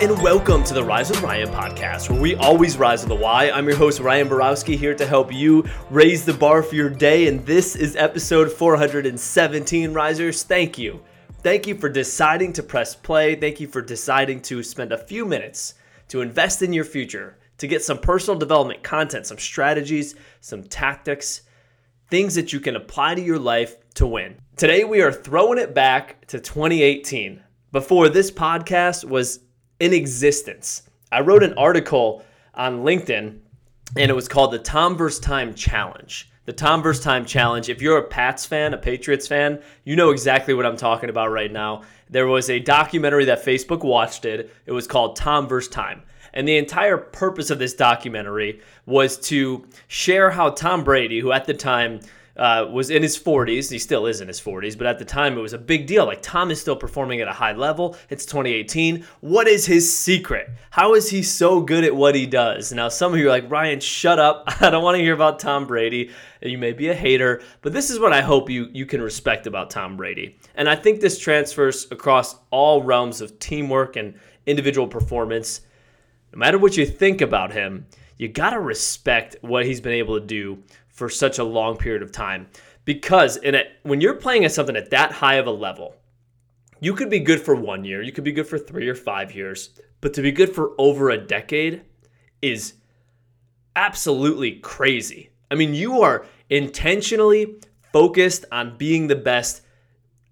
and welcome to the Rise with Ryan podcast, where we always rise with the why. I'm your host, Ryan Borowski, here to help you raise the bar for your day, and this is episode 417, Risers. Thank you. Thank you for deciding to press play. Thank you for deciding to spend a few minutes to invest in your future, to get some personal development content, some strategies, some tactics, things that you can apply to your life to win. Today, we are throwing it back to 2018 before this podcast was in existence. I wrote an article on LinkedIn and it was called the Tom vs. Time Challenge. The Tom vs. Time Challenge. If you're a Pats fan, a Patriots fan, you know exactly what I'm talking about right now. There was a documentary that Facebook watched it. It was called Tom vs. Time. And the entire purpose of this documentary was to share how Tom Brady, who at the time uh, was in his 40s. He still is in his 40s, but at the time it was a big deal. Like Tom is still performing at a high level. It's 2018. What is his secret? How is he so good at what he does? Now, some of you are like, Ryan, shut up. I don't want to hear about Tom Brady. You may be a hater, but this is what I hope you, you can respect about Tom Brady. And I think this transfers across all realms of teamwork and individual performance. No matter what you think about him, you got to respect what he's been able to do for such a long period of time. Because in a, when you're playing at something at that high of a level, you could be good for one year, you could be good for three or five years, but to be good for over a decade is absolutely crazy. I mean, you are intentionally focused on being the best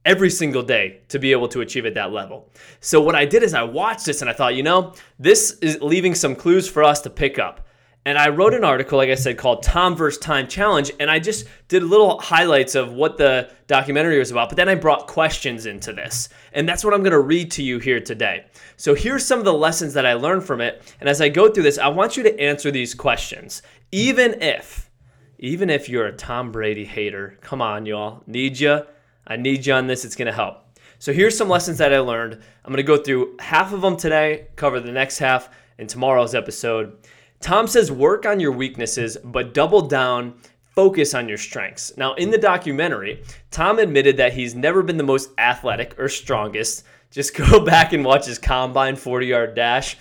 every single day to be able to achieve at that level. So, what I did is I watched this and I thought, you know, this is leaving some clues for us to pick up. And I wrote an article, like I said, called Tom vs. Time Challenge. And I just did little highlights of what the documentary was about. But then I brought questions into this. And that's what I'm going to read to you here today. So here's some of the lessons that I learned from it. And as I go through this, I want you to answer these questions. Even if, even if you're a Tom Brady hater, come on, y'all. Need you. I need you on this. It's going to help. So here's some lessons that I learned. I'm going to go through half of them today, cover the next half in tomorrow's episode. Tom says work on your weaknesses, but double down, focus on your strengths. Now, in the documentary, Tom admitted that he's never been the most athletic or strongest. Just go back and watch his combine 40 yard dash.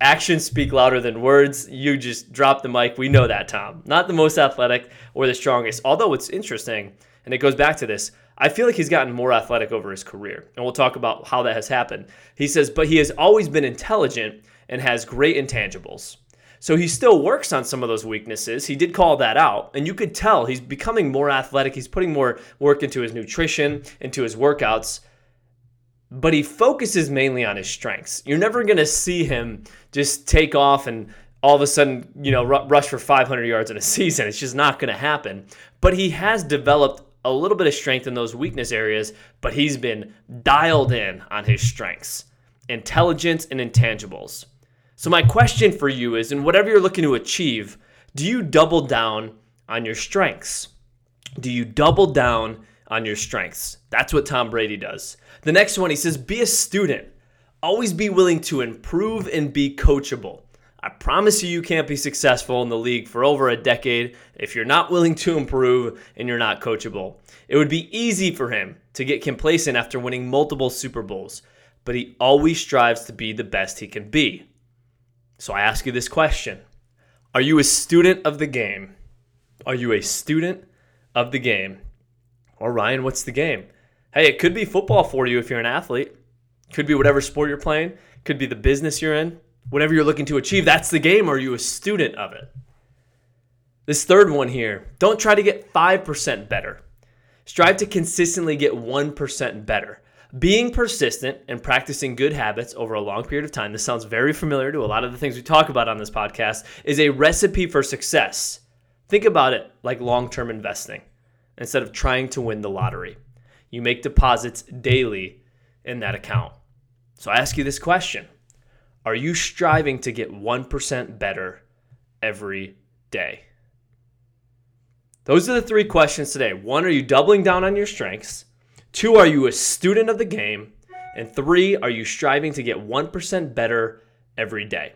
Actions speak louder than words. You just drop the mic. We know that, Tom. Not the most athletic or the strongest. Although it's interesting, and it goes back to this. I feel like he's gotten more athletic over his career, and we'll talk about how that has happened. He says, but he has always been intelligent and has great intangibles. So he still works on some of those weaknesses. He did call that out, and you could tell he's becoming more athletic. He's putting more work into his nutrition, into his workouts, but he focuses mainly on his strengths. You're never going to see him just take off and all of a sudden, you know, rush for 500 yards in a season. It's just not going to happen. But he has developed a little bit of strength in those weakness areas, but he's been dialed in on his strengths, intelligence and intangibles. So, my question for you is in whatever you're looking to achieve, do you double down on your strengths? Do you double down on your strengths? That's what Tom Brady does. The next one, he says, be a student. Always be willing to improve and be coachable. I promise you, you can't be successful in the league for over a decade if you're not willing to improve and you're not coachable. It would be easy for him to get complacent after winning multiple Super Bowls, but he always strives to be the best he can be. So I ask you this question Are you a student of the game? Are you a student of the game? Or Ryan, what's the game? Hey, it could be football for you if you're an athlete. Could be whatever sport you're playing. Could be the business you're in. Whatever you're looking to achieve, that's the game. Are you a student of it? This third one here don't try to get 5% better. Strive to consistently get 1% better. Being persistent and practicing good habits over a long period of time, this sounds very familiar to a lot of the things we talk about on this podcast, is a recipe for success. Think about it like long term investing instead of trying to win the lottery. You make deposits daily in that account. So I ask you this question Are you striving to get 1% better every day? Those are the three questions today. One, are you doubling down on your strengths? Two, are you a student of the game? And three, are you striving to get 1% better every day?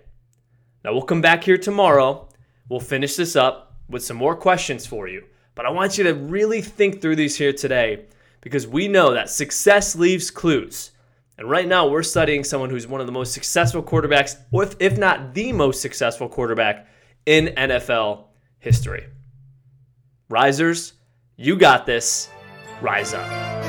Now, we'll come back here tomorrow. We'll finish this up with some more questions for you. But I want you to really think through these here today because we know that success leaves clues. And right now, we're studying someone who's one of the most successful quarterbacks, if, not the most successful quarterback in NFL history. Risers, you got this. Rise up.